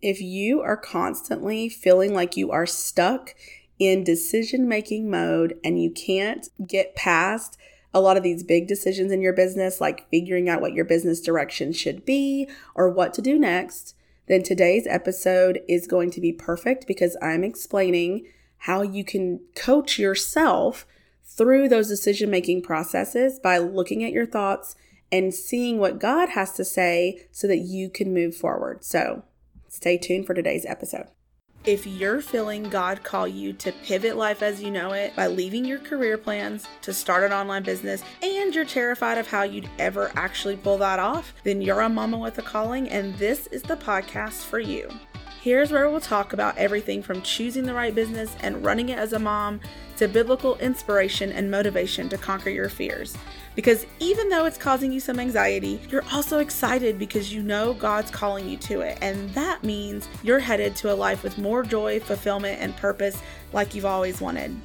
If you are constantly feeling like you are stuck in decision making mode and you can't get past a lot of these big decisions in your business, like figuring out what your business direction should be or what to do next, then today's episode is going to be perfect because I'm explaining how you can coach yourself through those decision making processes by looking at your thoughts and seeing what God has to say so that you can move forward. So stay tuned for today's episode. If you're feeling God call you to pivot life as you know it by leaving your career plans to start an online business and you're terrified of how you'd ever actually pull that off, then you're a mama with a calling and this is the podcast for you. Here's where we'll talk about everything from choosing the right business and running it as a mom to biblical inspiration and motivation to conquer your fears. Because even though it's causing you some anxiety, you're also excited because you know God's calling you to it. And that means you're headed to a life with more joy, fulfillment, and purpose like you've always wanted.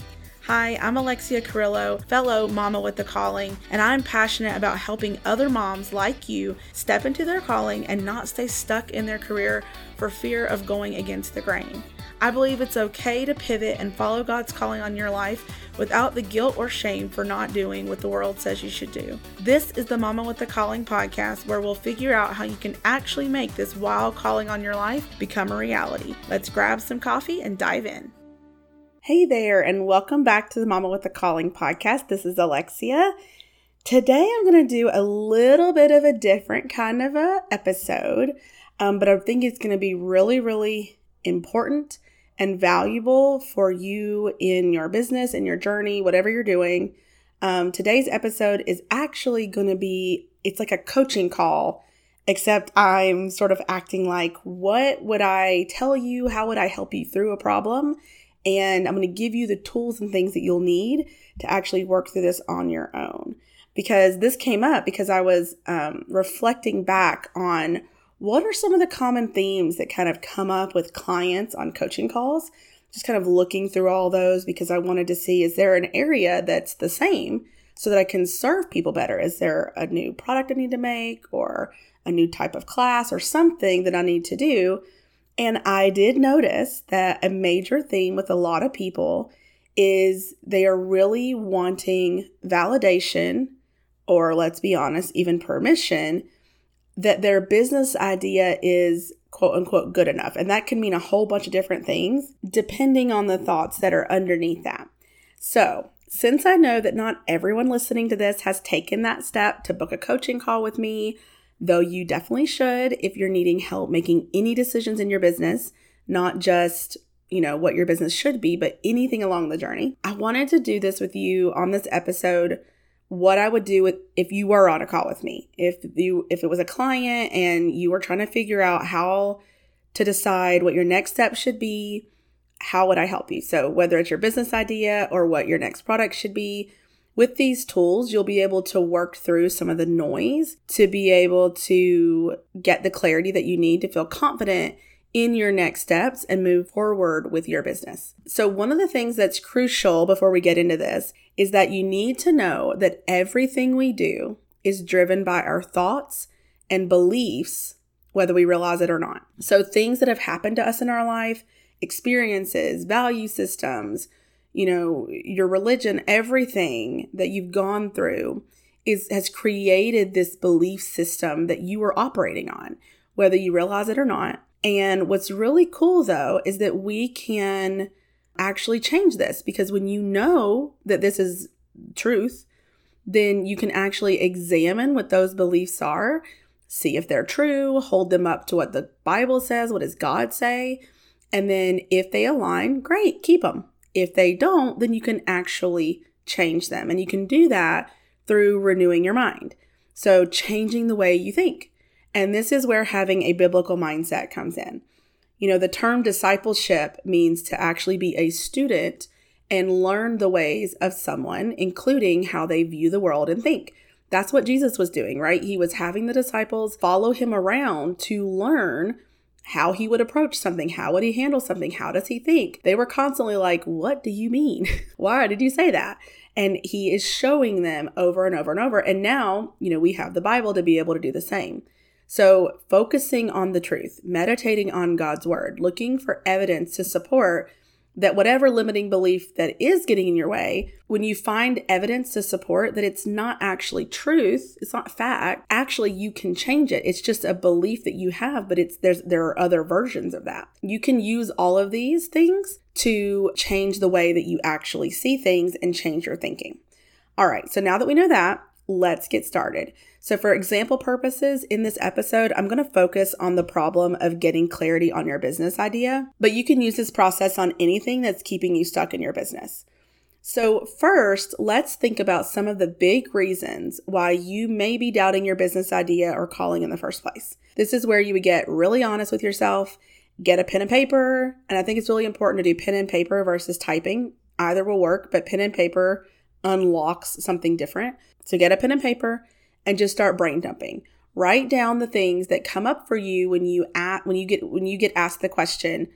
Hi, I'm Alexia Carrillo, fellow Mama with the Calling, and I'm passionate about helping other moms like you step into their calling and not stay stuck in their career for fear of going against the grain. I believe it's okay to pivot and follow God's calling on your life without the guilt or shame for not doing what the world says you should do. This is the Mama with the Calling podcast where we'll figure out how you can actually make this wild calling on your life become a reality. Let's grab some coffee and dive in. Hey there, and welcome back to the Mama with a Calling podcast. This is Alexia. Today I'm going to do a little bit of a different kind of a episode, um, but I think it's going to be really, really important and valuable for you in your business, in your journey, whatever you're doing. Um, today's episode is actually going to be, it's like a coaching call, except I'm sort of acting like, what would I tell you? How would I help you through a problem? And I'm going to give you the tools and things that you'll need to actually work through this on your own. Because this came up because I was um, reflecting back on what are some of the common themes that kind of come up with clients on coaching calls? Just kind of looking through all those because I wanted to see is there an area that's the same so that I can serve people better? Is there a new product I need to make or a new type of class or something that I need to do? And I did notice that a major theme with a lot of people is they are really wanting validation or let's be honest, even permission that their business idea is quote unquote good enough. And that can mean a whole bunch of different things depending on the thoughts that are underneath that. So, since I know that not everyone listening to this has taken that step to book a coaching call with me, though you definitely should if you're needing help making any decisions in your business, not just you know what your business should be, but anything along the journey. I wanted to do this with you on this episode what I would do with if you were on a call with me. If you if it was a client and you were trying to figure out how to decide what your next step should be, how would I help you? So whether it's your business idea or what your next product should be, with these tools, you'll be able to work through some of the noise to be able to get the clarity that you need to feel confident in your next steps and move forward with your business. So, one of the things that's crucial before we get into this is that you need to know that everything we do is driven by our thoughts and beliefs, whether we realize it or not. So, things that have happened to us in our life, experiences, value systems, you know, your religion, everything that you've gone through is has created this belief system that you are operating on, whether you realize it or not. And what's really cool though is that we can actually change this because when you know that this is truth, then you can actually examine what those beliefs are, see if they're true, hold them up to what the Bible says, what does God say, and then if they align, great, keep them. If they don't, then you can actually change them. And you can do that through renewing your mind. So, changing the way you think. And this is where having a biblical mindset comes in. You know, the term discipleship means to actually be a student and learn the ways of someone, including how they view the world and think. That's what Jesus was doing, right? He was having the disciples follow him around to learn how he would approach something, how would he handle something, how does he think. They were constantly like, What do you mean? Why did you say that? And he is showing them over and over and over. And now, you know, we have the Bible to be able to do the same. So, focusing on the truth, meditating on God's word, looking for evidence to support that whatever limiting belief that is getting in your way, when you find evidence to support that it's not actually truth, it's not fact, actually you can change it. It's just a belief that you have, but it's there's there are other versions of that. You can use all of these things to change the way that you actually see things and change your thinking. All right, so now that we know that, let's get started. So, for example purposes, in this episode, I'm going to focus on the problem of getting clarity on your business idea, but you can use this process on anything that's keeping you stuck in your business. So, first, let's think about some of the big reasons why you may be doubting your business idea or calling in the first place. This is where you would get really honest with yourself, get a pen and paper, and I think it's really important to do pen and paper versus typing. Either will work, but pen and paper unlocks something different. So, get a pen and paper and just start brain dumping. Write down the things that come up for you when you at when you get when you get asked the question,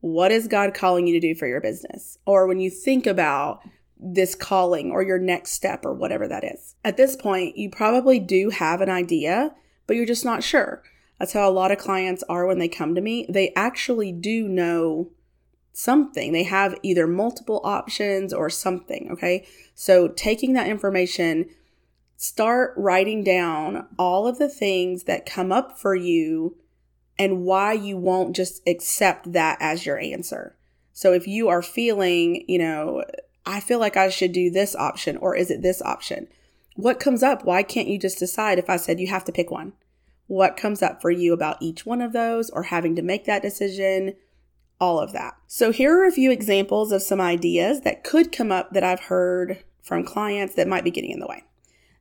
what is God calling you to do for your business? Or when you think about this calling or your next step or whatever that is. At this point, you probably do have an idea, but you're just not sure. That's how a lot of clients are when they come to me. They actually do know something. They have either multiple options or something, okay? So taking that information start writing down all of the things that come up for you and why you won't just accept that as your answer. So if you are feeling, you know, I feel like I should do this option or is it this option? What comes up? Why can't you just decide if I said you have to pick one? What comes up for you about each one of those or having to make that decision? All of that. So here are a few examples of some ideas that could come up that I've heard from clients that might be getting in the way.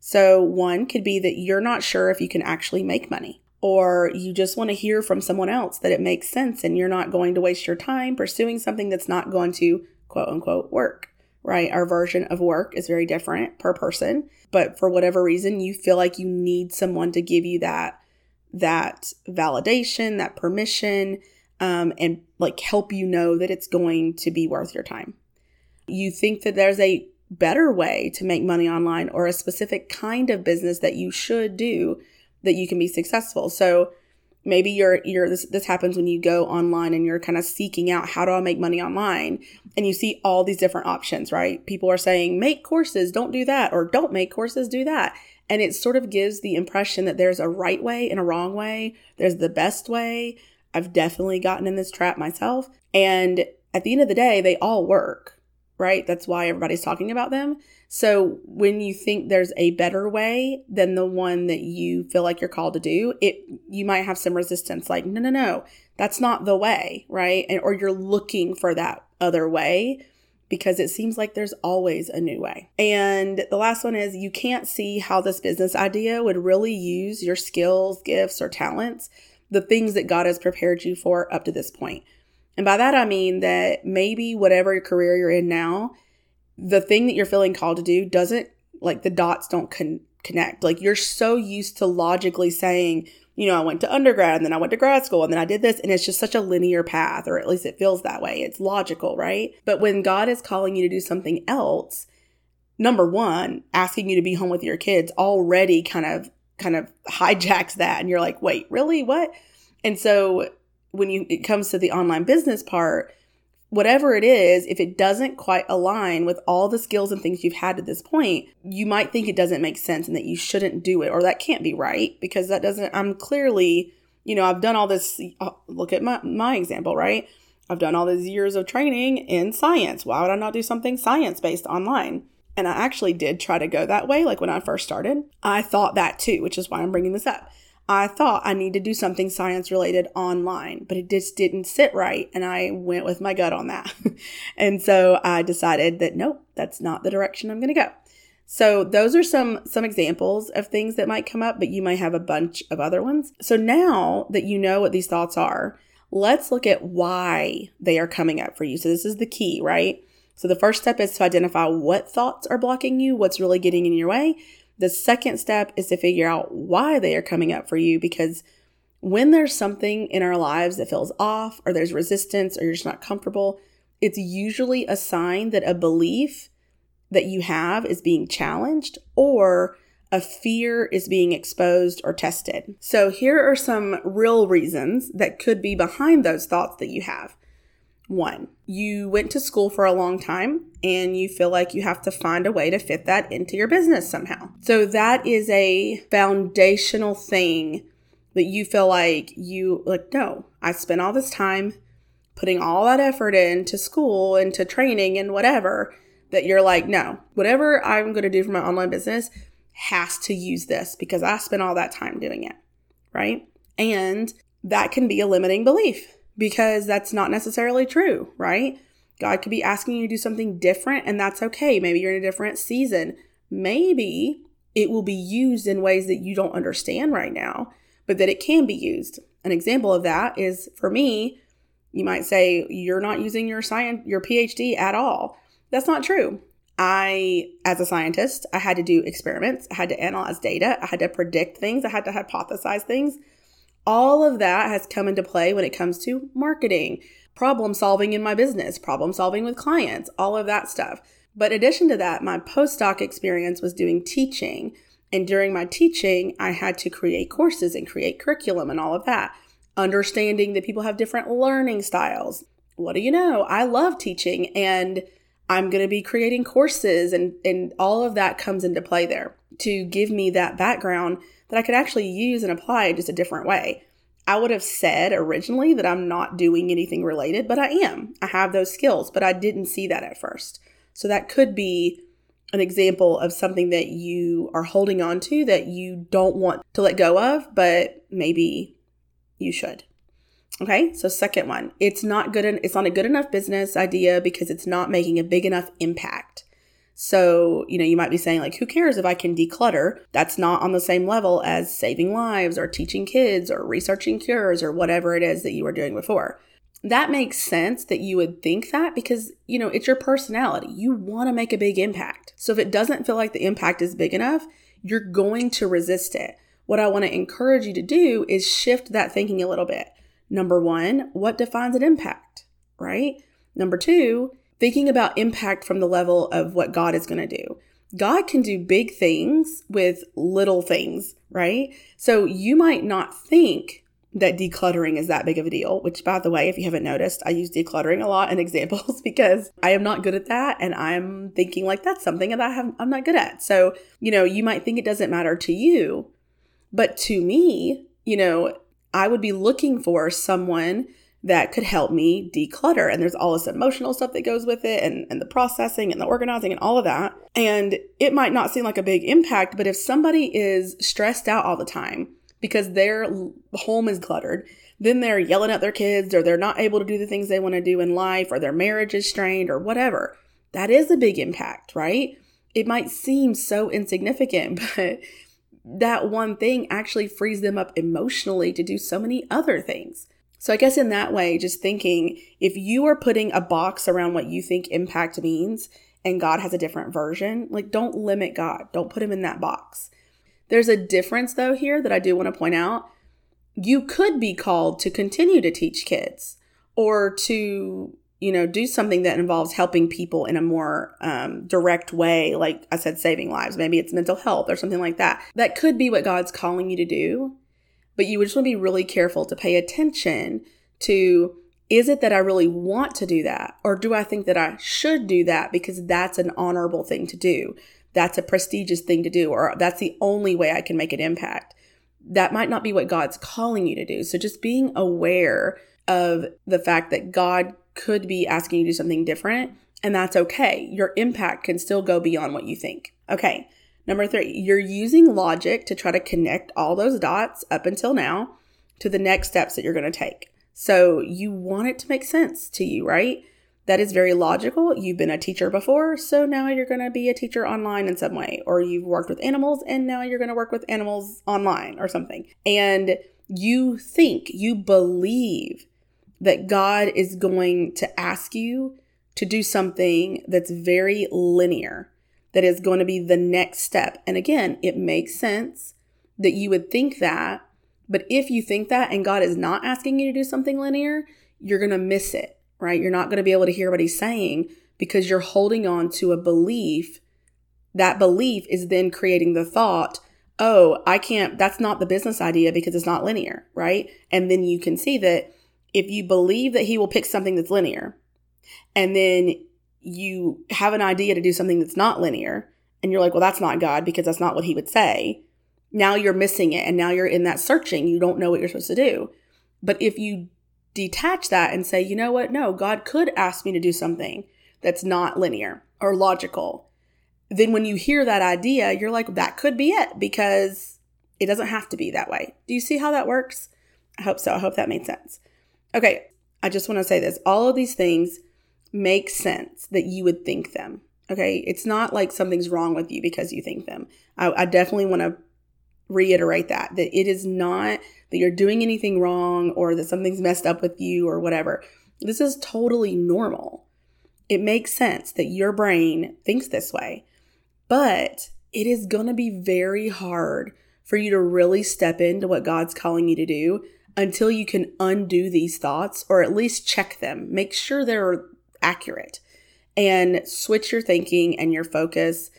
So, one could be that you're not sure if you can actually make money, or you just want to hear from someone else that it makes sense and you're not going to waste your time pursuing something that's not going to quote unquote work, right? Our version of work is very different per person, but for whatever reason, you feel like you need someone to give you that that validation, that permission, um, and like help you know that it's going to be worth your time. You think that there's a better way to make money online or a specific kind of business that you should do that you can be successful. So maybe you're you're this this happens when you go online and you're kind of seeking out how do I make money online and you see all these different options, right? People are saying make courses, don't do that or don't make courses, do that. And it sort of gives the impression that there's a right way and a wrong way. There's the best way. I've definitely gotten in this trap myself. And at the end of the day, they all work right? That's why everybody's talking about them. So when you think there's a better way than the one that you feel like you're called to do, it you might have some resistance like, no, no, no, that's not the way, right? And or you're looking for that other way because it seems like there's always a new way. And the last one is you can't see how this business idea would really use your skills, gifts, or talents, the things that God has prepared you for up to this point. And by that, I mean that maybe whatever career you're in now, the thing that you're feeling called to do doesn't like the dots don't con- connect. Like you're so used to logically saying, you know, I went to undergrad and then I went to grad school and then I did this. And it's just such a linear path, or at least it feels that way. It's logical, right? But when God is calling you to do something else, number one, asking you to be home with your kids already kind of kind of hijacks that and you're like wait really what and so when you it comes to the online business part, whatever it is, if it doesn't quite align with all the skills and things you've had to this point, you might think it doesn't make sense and that you shouldn't do it or that can't be right because that doesn't I'm clearly, you know, I've done all this uh, look at my my example, right? I've done all these years of training in science. Why would I not do something science based online? And I actually did try to go that way like when I first started. I thought that too, which is why I'm bringing this up. I thought I need to do something science related online, but it just didn't sit right. And I went with my gut on that. and so I decided that nope, that's not the direction I'm going to go. So those are some some examples of things that might come up, but you might have a bunch of other ones. So now that you know what these thoughts are, let's look at why they are coming up for you. So this is the key, right? So the first step is to identify what thoughts are blocking you, what's really getting in your way. The second step is to figure out why they are coming up for you because when there's something in our lives that feels off or there's resistance or you're just not comfortable, it's usually a sign that a belief that you have is being challenged or a fear is being exposed or tested. So, here are some real reasons that could be behind those thoughts that you have. One, you went to school for a long time and you feel like you have to find a way to fit that into your business somehow. So, that is a foundational thing that you feel like you, like, no, I spent all this time putting all that effort into school, into training, and whatever, that you're like, no, whatever I'm going to do for my online business has to use this because I spent all that time doing it. Right. And that can be a limiting belief because that's not necessarily true. Right. God could be asking you to do something different, and that's okay. Maybe you're in a different season. Maybe it will be used in ways that you don't understand right now, but that it can be used. An example of that is for me, you might say you're not using your science your PhD at all. That's not true. I as a scientist, I had to do experiments, I had to analyze data, I had to predict things, I had to hypothesize things. All of that has come into play when it comes to marketing, problem solving in my business, problem solving with clients, all of that stuff. But in addition to that, my postdoc experience was doing teaching. And during my teaching, I had to create courses and create curriculum and all of that understanding that people have different learning styles. What do you know? I love teaching and I'm going to be creating courses and and all of that comes into play there to give me that background that I could actually use and apply just a different way. I would have said originally that I'm not doing anything related, but I am. I have those skills, but I didn't see that at first. So that could be an example of something that you are holding on to that you don't want to let go of, but maybe you should. Okay, so second one, it's not good. it's not a good enough business idea because it's not making a big enough impact. So, you know, you might be saying, like, who cares if I can declutter? That's not on the same level as saving lives or teaching kids or researching cures or whatever it is that you were doing before. That makes sense that you would think that because, you know, it's your personality. You want to make a big impact. So if it doesn't feel like the impact is big enough, you're going to resist it what I want to encourage you to do is shift that thinking a little bit. Number one, what defines an impact, right? Number two, thinking about impact from the level of what God is going to do. God can do big things with little things, right? So you might not think that decluttering is that big of a deal, which by the way, if you haven't noticed, I use decluttering a lot in examples because I am not good at that and I'm thinking like that's something that I have I'm not good at. So, you know, you might think it doesn't matter to you, but to me, you know, I would be looking for someone that could help me declutter. And there's all this emotional stuff that goes with it and, and the processing and the organizing and all of that. And it might not seem like a big impact, but if somebody is stressed out all the time because their home is cluttered, then they're yelling at their kids or they're not able to do the things they want to do in life or their marriage is strained or whatever. That is a big impact, right? It might seem so insignificant, but that one thing actually frees them up emotionally to do so many other things. So, I guess in that way, just thinking if you are putting a box around what you think impact means and God has a different version, like don't limit God, don't put him in that box. There's a difference though here that I do want to point out. You could be called to continue to teach kids or to you know, do something that involves helping people in a more um, direct way, like I said, saving lives. Maybe it's mental health or something like that. That could be what God's calling you to do, but you would just want to be really careful to pay attention to is it that I really want to do that? Or do I think that I should do that because that's an honorable thing to do? That's a prestigious thing to do, or that's the only way I can make an impact. That might not be what God's calling you to do. So just being aware of the fact that God could be asking you to do something different, and that's okay. Your impact can still go beyond what you think. Okay, number three, you're using logic to try to connect all those dots up until now to the next steps that you're going to take. So you want it to make sense to you, right? That is very logical. You've been a teacher before, so now you're going to be a teacher online in some way, or you've worked with animals and now you're going to work with animals online or something. And you think, you believe that God is going to ask you to do something that's very linear, that is going to be the next step. And again, it makes sense that you would think that. But if you think that and God is not asking you to do something linear, you're going to miss it, right? You're not going to be able to hear what He's saying because you're holding on to a belief. That belief is then creating the thought oh, I can't, that's not the business idea because it's not linear, right? And then you can see that if you believe that he will pick something that's linear and then you have an idea to do something that's not linear and you're like, well, that's not God because that's not what he would say. Now you're missing it and now you're in that searching. You don't know what you're supposed to do. But if you detach that and say, you know what? No, God could ask me to do something that's not linear or logical. Then when you hear that idea, you're like, that could be it because it doesn't have to be that way. Do you see how that works? I hope so. I hope that made sense. Okay. I just want to say this all of these things make sense that you would think them. Okay. It's not like something's wrong with you because you think them. I, I definitely want to reiterate that, that it is not that you're doing anything wrong or that something's messed up with you or whatever. This is totally normal. It makes sense that your brain thinks this way, but it is going to be very hard for you to really step into what God's calling you to do until you can undo these thoughts or at least check them. Make sure they're accurate and switch your thinking and your focus.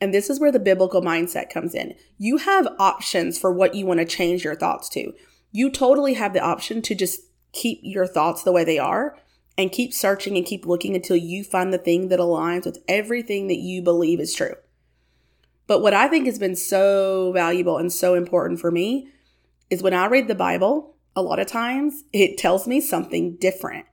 And this is where the biblical mindset comes in. You have options for what you want to change your thoughts to. You totally have the option to just keep your thoughts the way they are and keep searching and keep looking until you find the thing that aligns with everything that you believe is true. But what I think has been so valuable and so important for me is when I read the Bible, a lot of times it tells me something different,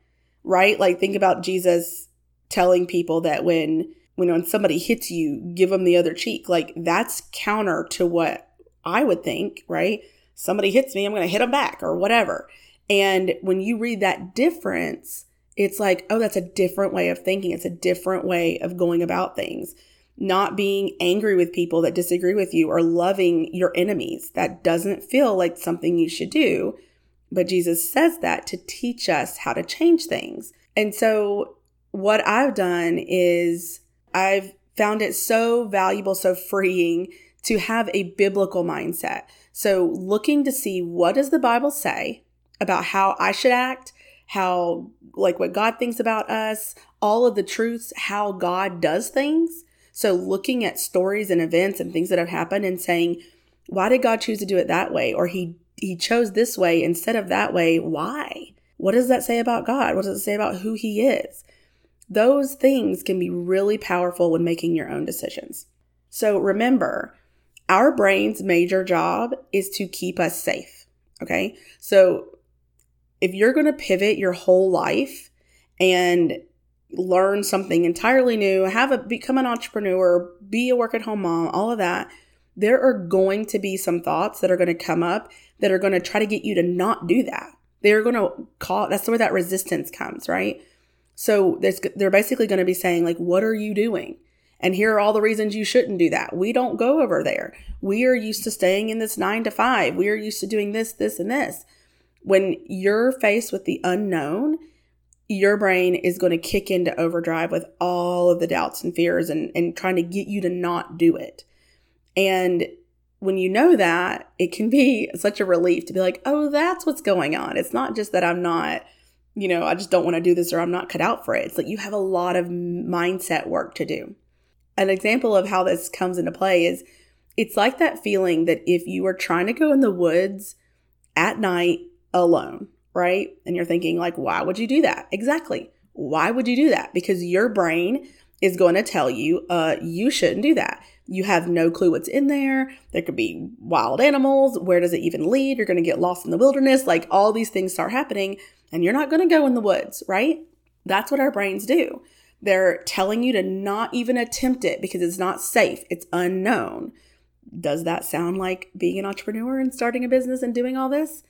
right? Like think about Jesus telling people that when when somebody hits you, give them the other cheek. Like that's counter to what I would think, right? Somebody hits me, I'm going to hit them back or whatever. And when you read that difference, it's like, oh, that's a different way of thinking. It's a different way of going about things. Not being angry with people that disagree with you or loving your enemies. That doesn't feel like something you should do. But Jesus says that to teach us how to change things. And so, what I've done is I've found it so valuable, so freeing to have a biblical mindset. So, looking to see what does the Bible say about how I should act, how like what God thinks about us, all of the truths, how God does things. So, looking at stories and events and things that have happened and saying, why did God choose to do it that way? Or he he chose this way instead of that way. Why? What does that say about God? What does it say about who he is? Those things can be really powerful when making your own decisions. So remember, our brain's major job is to keep us safe. Okay. So if you're going to pivot your whole life and learn something entirely new, have a become an entrepreneur, be a work at home mom, all of that, there are going to be some thoughts that are going to come up that are going to try to get you to not do that. They're going to call that's where that resistance comes, right? So this they're basically going to be saying like what are you doing? And here are all the reasons you shouldn't do that. We don't go over there. We are used to staying in this 9 to 5. We are used to doing this, this and this. When you're faced with the unknown, your brain is going to kick into overdrive with all of the doubts and fears and, and trying to get you to not do it. And when you know that, it can be such a relief to be like, oh, that's what's going on. It's not just that I'm not, you know, I just don't want to do this or I'm not cut out for it. It's like you have a lot of mindset work to do. An example of how this comes into play is it's like that feeling that if you are trying to go in the woods at night alone, right? And you're thinking, like, why would you do that? Exactly. Why would you do that? Because your brain is going to tell you, uh, you shouldn't do that. You have no clue what's in there. There could be wild animals. Where does it even lead? You're going to get lost in the wilderness. Like all these things start happening, and you're not going to go in the woods, right? That's what our brains do. They're telling you to not even attempt it because it's not safe, it's unknown. Does that sound like being an entrepreneur and starting a business and doing all this?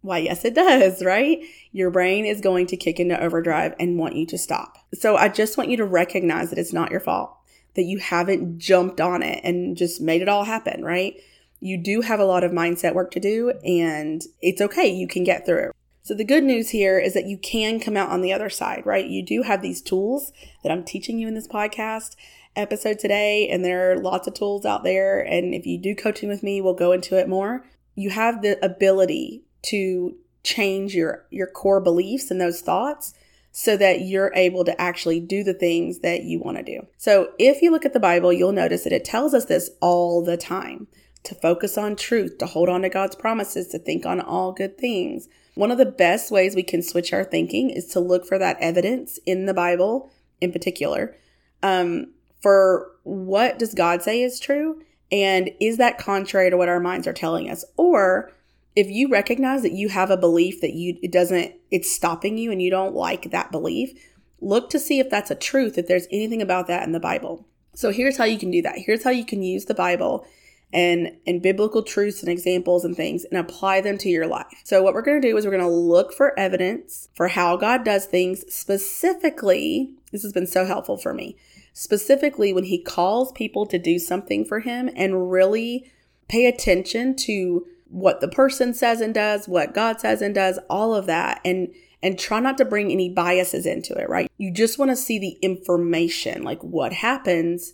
Why, yes, it does, right? Your brain is going to kick into overdrive and want you to stop. So I just want you to recognize that it's not your fault, that you haven't jumped on it and just made it all happen, right? You do have a lot of mindset work to do, and it's okay. You can get through it. So the good news here is that you can come out on the other side, right? You do have these tools that I'm teaching you in this podcast episode today, and there are lots of tools out there. And if you do coaching with me, we'll go into it more. You have the ability to change your your core beliefs and those thoughts so that you're able to actually do the things that you want to do. So, if you look at the Bible, you'll notice that it tells us this all the time. to focus on truth, to hold on to God's promises, to think on all good things. One of the best ways we can switch our thinking is to look for that evidence in the Bible, in particular, um, for what does God say is true, and is that contrary to what our minds are telling us, or if you recognize that you have a belief that you it doesn't it's stopping you and you don't like that belief look to see if that's a truth if there's anything about that in the bible. So here's how you can do that. Here's how you can use the bible and and biblical truths and examples and things and apply them to your life. So what we're going to do is we're going to look for evidence for how god does things specifically this has been so helpful for me specifically when he calls people to do something for him and really pay attention to what the person says and does, what God says and does, all of that. And and try not to bring any biases into it, right? You just want to see the information, like what happens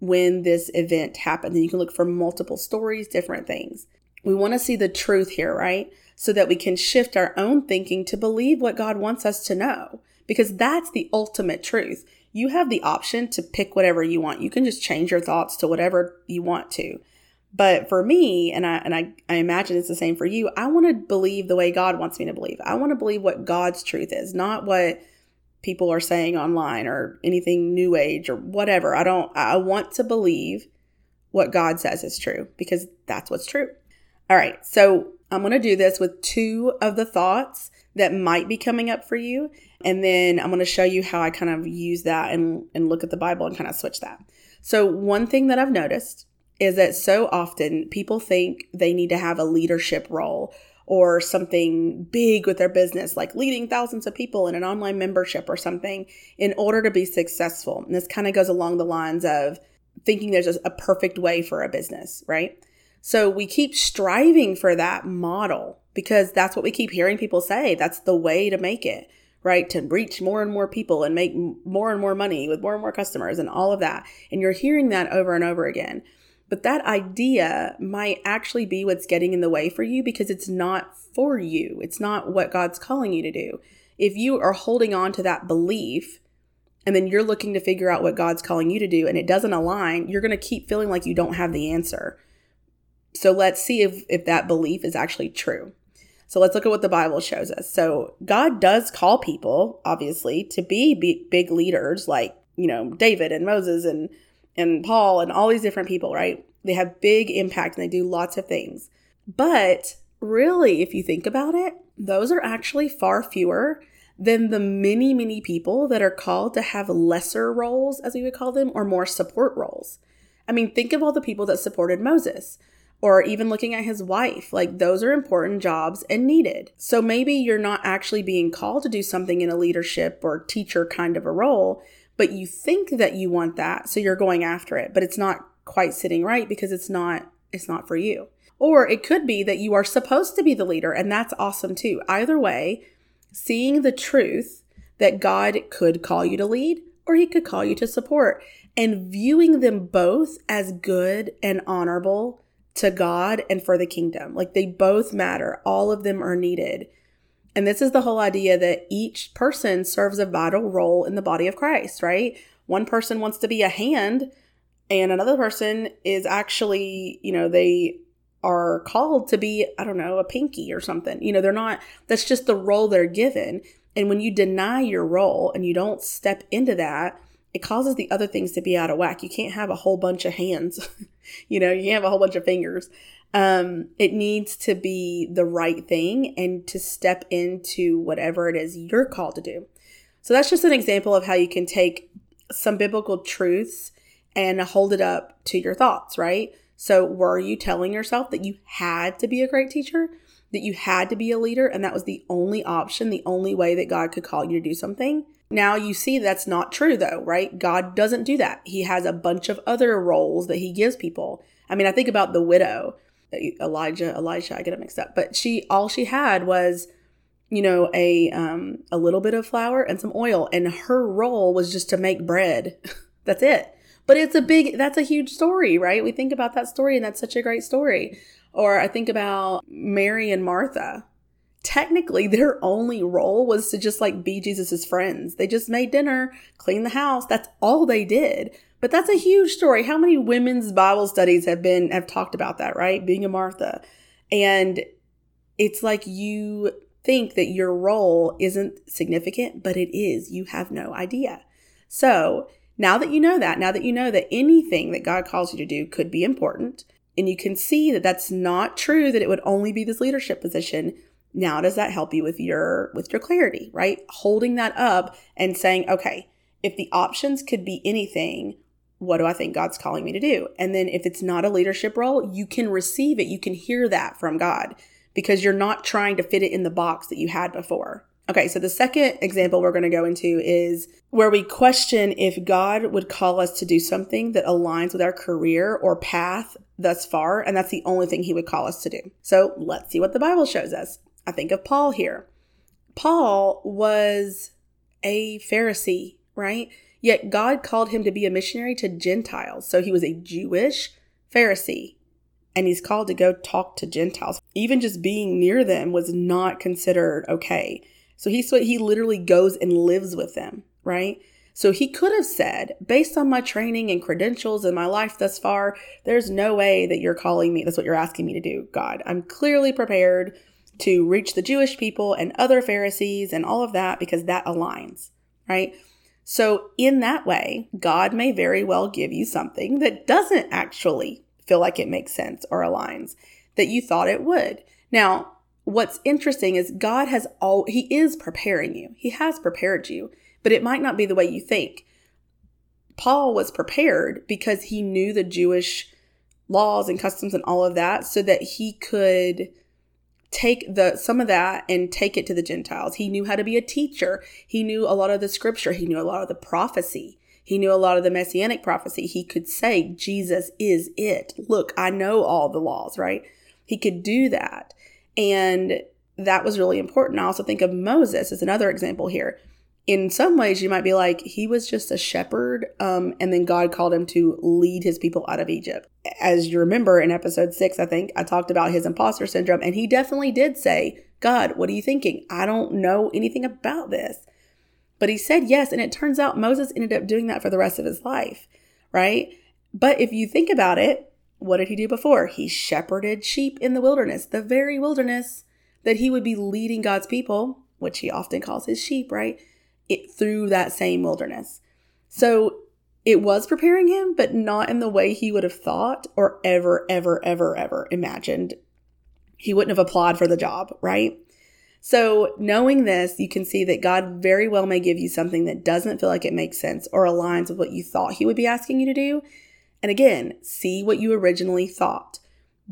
when this event happens. And you can look for multiple stories, different things. We want to see the truth here, right? So that we can shift our own thinking to believe what God wants us to know, because that's the ultimate truth. You have the option to pick whatever you want. You can just change your thoughts to whatever you want to. But for me, and I and I, I imagine it's the same for you, I want to believe the way God wants me to believe. I want to believe what God's truth is, not what people are saying online or anything new age or whatever. I don't I want to believe what God says is true because that's what's true. All right. So, I'm going to do this with two of the thoughts that might be coming up for you and then I'm going to show you how I kind of use that and and look at the Bible and kind of switch that. So, one thing that I've noticed is that so often people think they need to have a leadership role or something big with their business, like leading thousands of people in an online membership or something, in order to be successful. And this kind of goes along the lines of thinking there's a perfect way for a business, right? So we keep striving for that model because that's what we keep hearing people say. That's the way to make it, right? To reach more and more people and make more and more money with more and more customers and all of that. And you're hearing that over and over again. But that idea might actually be what's getting in the way for you because it's not for you. It's not what God's calling you to do. If you are holding on to that belief and then you're looking to figure out what God's calling you to do and it doesn't align, you're going to keep feeling like you don't have the answer. So let's see if, if that belief is actually true. So let's look at what the Bible shows us. So God does call people, obviously, to be big, leaders like, you know, David and Moses and and Paul and all these different people, right? They have big impact and they do lots of things. But really, if you think about it, those are actually far fewer than the many, many people that are called to have lesser roles, as we would call them, or more support roles. I mean, think of all the people that supported Moses, or even looking at his wife. Like, those are important jobs and needed. So maybe you're not actually being called to do something in a leadership or teacher kind of a role, but you think that you want that so you're going after it but it's not quite sitting right because it's not it's not for you. Or it could be that you are supposed to be the leader and that's awesome too. Either way seeing the truth that god could call you to lead or he could call you to support and viewing them both as good and honorable to god and for the kingdom. Like they both matter. All of them are needed and this is the whole idea that each person serves a vital role in the body of Christ, right? One person wants to be a hand, and another person is actually, you know, they are called to be, I don't know, a pinky or something. You know, they're not, that's just the role they're given. And when you deny your role and you don't step into that, it causes the other things to be out of whack. You can't have a whole bunch of hands. you know, you can't have a whole bunch of fingers. Um, it needs to be the right thing and to step into whatever it is you're called to do. So that's just an example of how you can take some biblical truths and hold it up to your thoughts, right? So, were you telling yourself that you had to be a great teacher, that you had to be a leader, and that was the only option, the only way that God could call you to do something? Now you see that's not true, though, right? God doesn't do that. He has a bunch of other roles that He gives people. I mean, I think about the widow. Elijah, Elisha, I get it mixed up. But she all she had was, you know, a um a little bit of flour and some oil, and her role was just to make bread. that's it. But it's a big that's a huge story, right? We think about that story and that's such a great story. Or I think about Mary and Martha. Technically, their only role was to just like be Jesus's friends. They just made dinner, clean the house. That's all they did. But that's a huge story. How many women's Bible studies have been have talked about that, right? Being a Martha. And it's like you think that your role isn't significant, but it is. You have no idea. So, now that you know that, now that you know that anything that God calls you to do could be important, and you can see that that's not true that it would only be this leadership position, now does that help you with your with your clarity, right? Holding that up and saying, "Okay, if the options could be anything, what do I think God's calling me to do?" And then if it's not a leadership role, you can receive it. You can hear that from God because you're not trying to fit it in the box that you had before. Okay, so the second example we're going to go into is where we question if God would call us to do something that aligns with our career or path thus far, and that's the only thing he would call us to do. So let's see what the Bible shows us. I think of Paul here. Paul was a Pharisee, right? Yet God called him to be a missionary to Gentiles. So he was a Jewish Pharisee and he's called to go talk to Gentiles. Even just being near them was not considered okay. So he so he literally goes and lives with them, right? So he could have said, based on my training and credentials and my life thus far, there's no way that you're calling me. That's what you're asking me to do, God. I'm clearly prepared to reach the Jewish people and other Pharisees and all of that because that aligns, right? So, in that way, God may very well give you something that doesn't actually feel like it makes sense or aligns that you thought it would. Now, what's interesting is God has all, He is preparing you. He has prepared you, but it might not be the way you think. Paul was prepared because he knew the Jewish laws and customs and all of that so that he could take the some of that and take it to the Gentiles. He knew how to be a teacher. He knew a lot of the scripture. He knew a lot of the prophecy. He knew a lot of the messianic prophecy. He could say, Jesus is it. Look, I know all the laws, right? He could do that. And that was really important. I also think of Moses as another example here. In some ways, you might be like, he was just a shepherd, um, and then God called him to lead his people out of Egypt. As you remember in episode six, I think I talked about his imposter syndrome, and he definitely did say, God, what are you thinking? I don't know anything about this. But he said yes, and it turns out Moses ended up doing that for the rest of his life, right? But if you think about it, what did he do before? He shepherded sheep in the wilderness, the very wilderness that he would be leading God's people, which he often calls his sheep, right? It through that same wilderness. So it was preparing him, but not in the way he would have thought or ever, ever, ever, ever imagined. He wouldn't have applied for the job, right? So, knowing this, you can see that God very well may give you something that doesn't feel like it makes sense or aligns with what you thought He would be asking you to do. And again, see what you originally thought.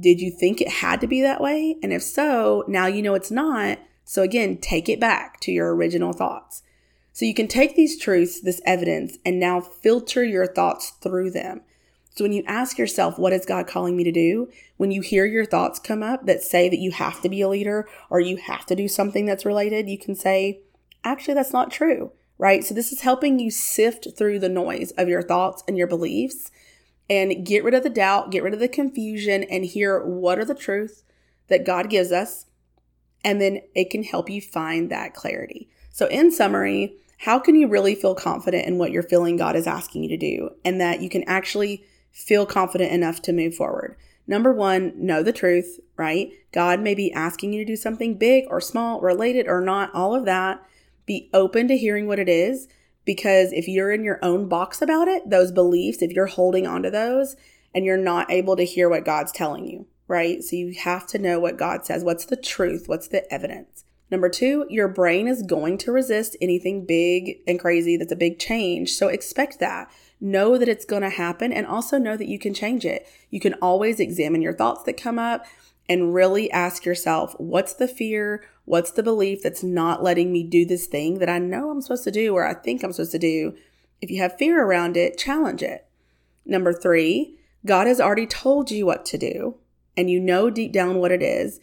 Did you think it had to be that way? And if so, now you know it's not. So again, take it back to your original thoughts. So you can take these truths, this evidence, and now filter your thoughts through them. So when you ask yourself, what is God calling me to do? When you hear your thoughts come up that say that you have to be a leader or you have to do something that's related, you can say, actually, that's not true, right? So this is helping you sift through the noise of your thoughts and your beliefs and get rid of the doubt, get rid of the confusion, and hear what are the truths that God gives us. And then it can help you find that clarity. So, in summary, how can you really feel confident in what you're feeling God is asking you to do and that you can actually feel confident enough to move forward? Number one, know the truth, right? God may be asking you to do something big or small, related or not, all of that. Be open to hearing what it is because if you're in your own box about it, those beliefs, if you're holding on to those and you're not able to hear what God's telling you, right? So you have to know what God says. What's the truth? What's the evidence? Number two, your brain is going to resist anything big and crazy that's a big change. So expect that. Know that it's going to happen and also know that you can change it. You can always examine your thoughts that come up and really ask yourself, what's the fear? What's the belief that's not letting me do this thing that I know I'm supposed to do or I think I'm supposed to do? If you have fear around it, challenge it. Number three, God has already told you what to do and you know deep down what it is.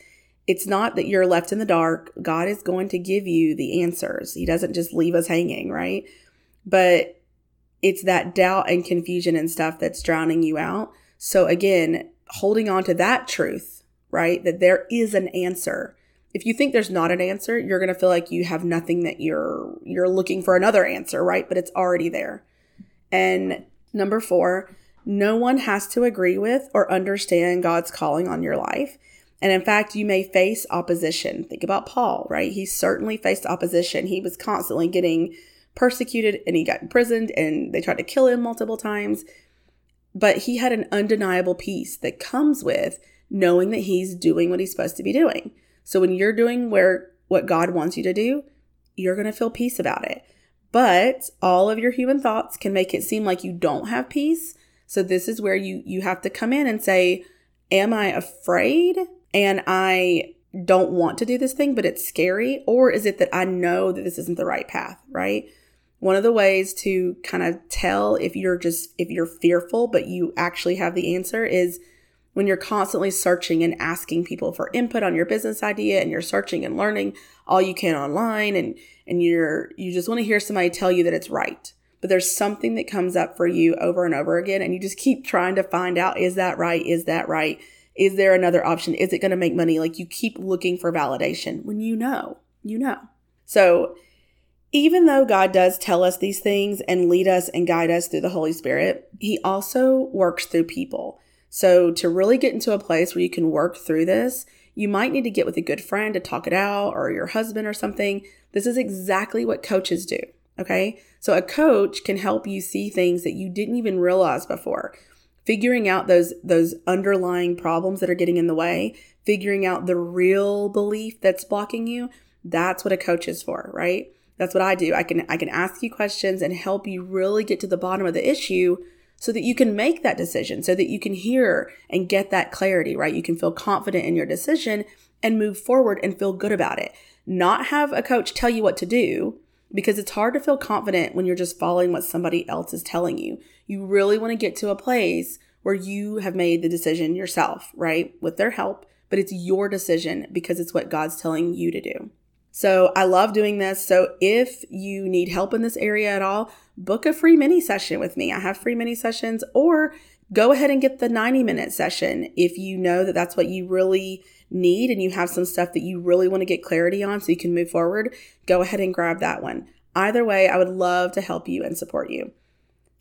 It's not that you're left in the dark. God is going to give you the answers. He doesn't just leave us hanging, right? But it's that doubt and confusion and stuff that's drowning you out. So again, holding on to that truth, right? That there is an answer if you think there's not an answer, you're going to feel like you have nothing that you're you're looking for another answer, right? But it's already there. And Number four, no one has to agree with or understand God's calling on your life. And in fact, you may face opposition. Think about Paul, right? He certainly faced opposition. He was constantly getting persecuted and he got imprisoned and they tried to kill him multiple times. But he had an undeniable peace that comes with knowing that he's doing what he's supposed to be doing. So when you're doing where what God wants you to do, you're going to feel peace about it. But all of your human thoughts can make it seem like you don't have peace. So this is where you you have to come in and say, am I afraid and I don't want to do this thing, but it's scary? Or is it that I know that this isn't the right path, right? One of the ways to kind of tell if you're just, if you're fearful, but you actually have the answer is when you're constantly searching and asking people for input on your business idea and you're searching and learning all you can online and, and you're, you just want to hear somebody tell you that it's right. But there's something that comes up for you over and over again and you just keep trying to find out, is that right? Is that right? Is there another option? Is it going to make money? Like you keep looking for validation when you know, you know. So even though God does tell us these things and lead us and guide us through the Holy Spirit, He also works through people. So to really get into a place where you can work through this, you might need to get with a good friend to talk it out or your husband or something. This is exactly what coaches do. Okay. So a coach can help you see things that you didn't even realize before figuring out those those underlying problems that are getting in the way, figuring out the real belief that's blocking you, that's what a coach is for, right? That's what I do. I can I can ask you questions and help you really get to the bottom of the issue so that you can make that decision, so that you can hear and get that clarity, right? You can feel confident in your decision and move forward and feel good about it. Not have a coach tell you what to do because it's hard to feel confident when you're just following what somebody else is telling you. You really want to get to a place where you have made the decision yourself, right? With their help, but it's your decision because it's what God's telling you to do. So I love doing this. So if you need help in this area at all, book a free mini session with me. I have free mini sessions or go ahead and get the 90 minute session if you know that that's what you really need and you have some stuff that you really want to get clarity on so you can move forward. Go ahead and grab that one. Either way, I would love to help you and support you.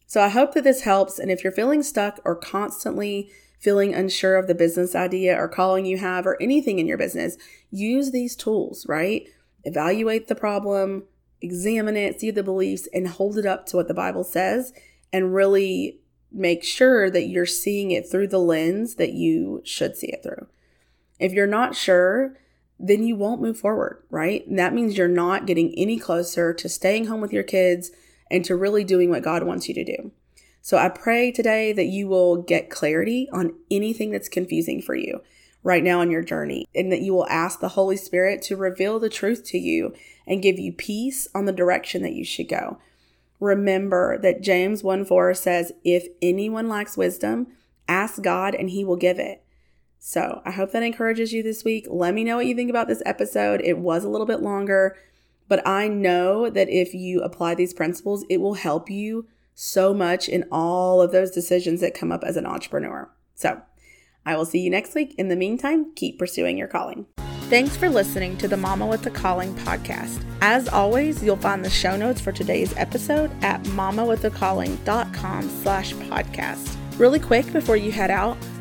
So I hope that this helps. And if you're feeling stuck or constantly feeling unsure of the business idea or calling you have or anything in your business, use these tools, right? Evaluate the problem, examine it, see the beliefs, and hold it up to what the Bible says and really make sure that you're seeing it through the lens that you should see it through. If you're not sure, then you won't move forward, right? And that means you're not getting any closer to staying home with your kids and to really doing what God wants you to do. So I pray today that you will get clarity on anything that's confusing for you right now in your journey and that you will ask the Holy Spirit to reveal the truth to you and give you peace on the direction that you should go. Remember that James 1 4 says, If anyone lacks wisdom, ask God and he will give it. So I hope that encourages you this week. Let me know what you think about this episode. It was a little bit longer, but I know that if you apply these principles, it will help you so much in all of those decisions that come up as an entrepreneur. So I will see you next week. In the meantime, keep pursuing your calling. Thanks for listening to the Mama with a Calling podcast. As always, you'll find the show notes for today's episode at mamawithacalling.com slash podcast. Really quick before you head out,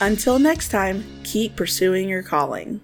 Until next time, keep pursuing your calling.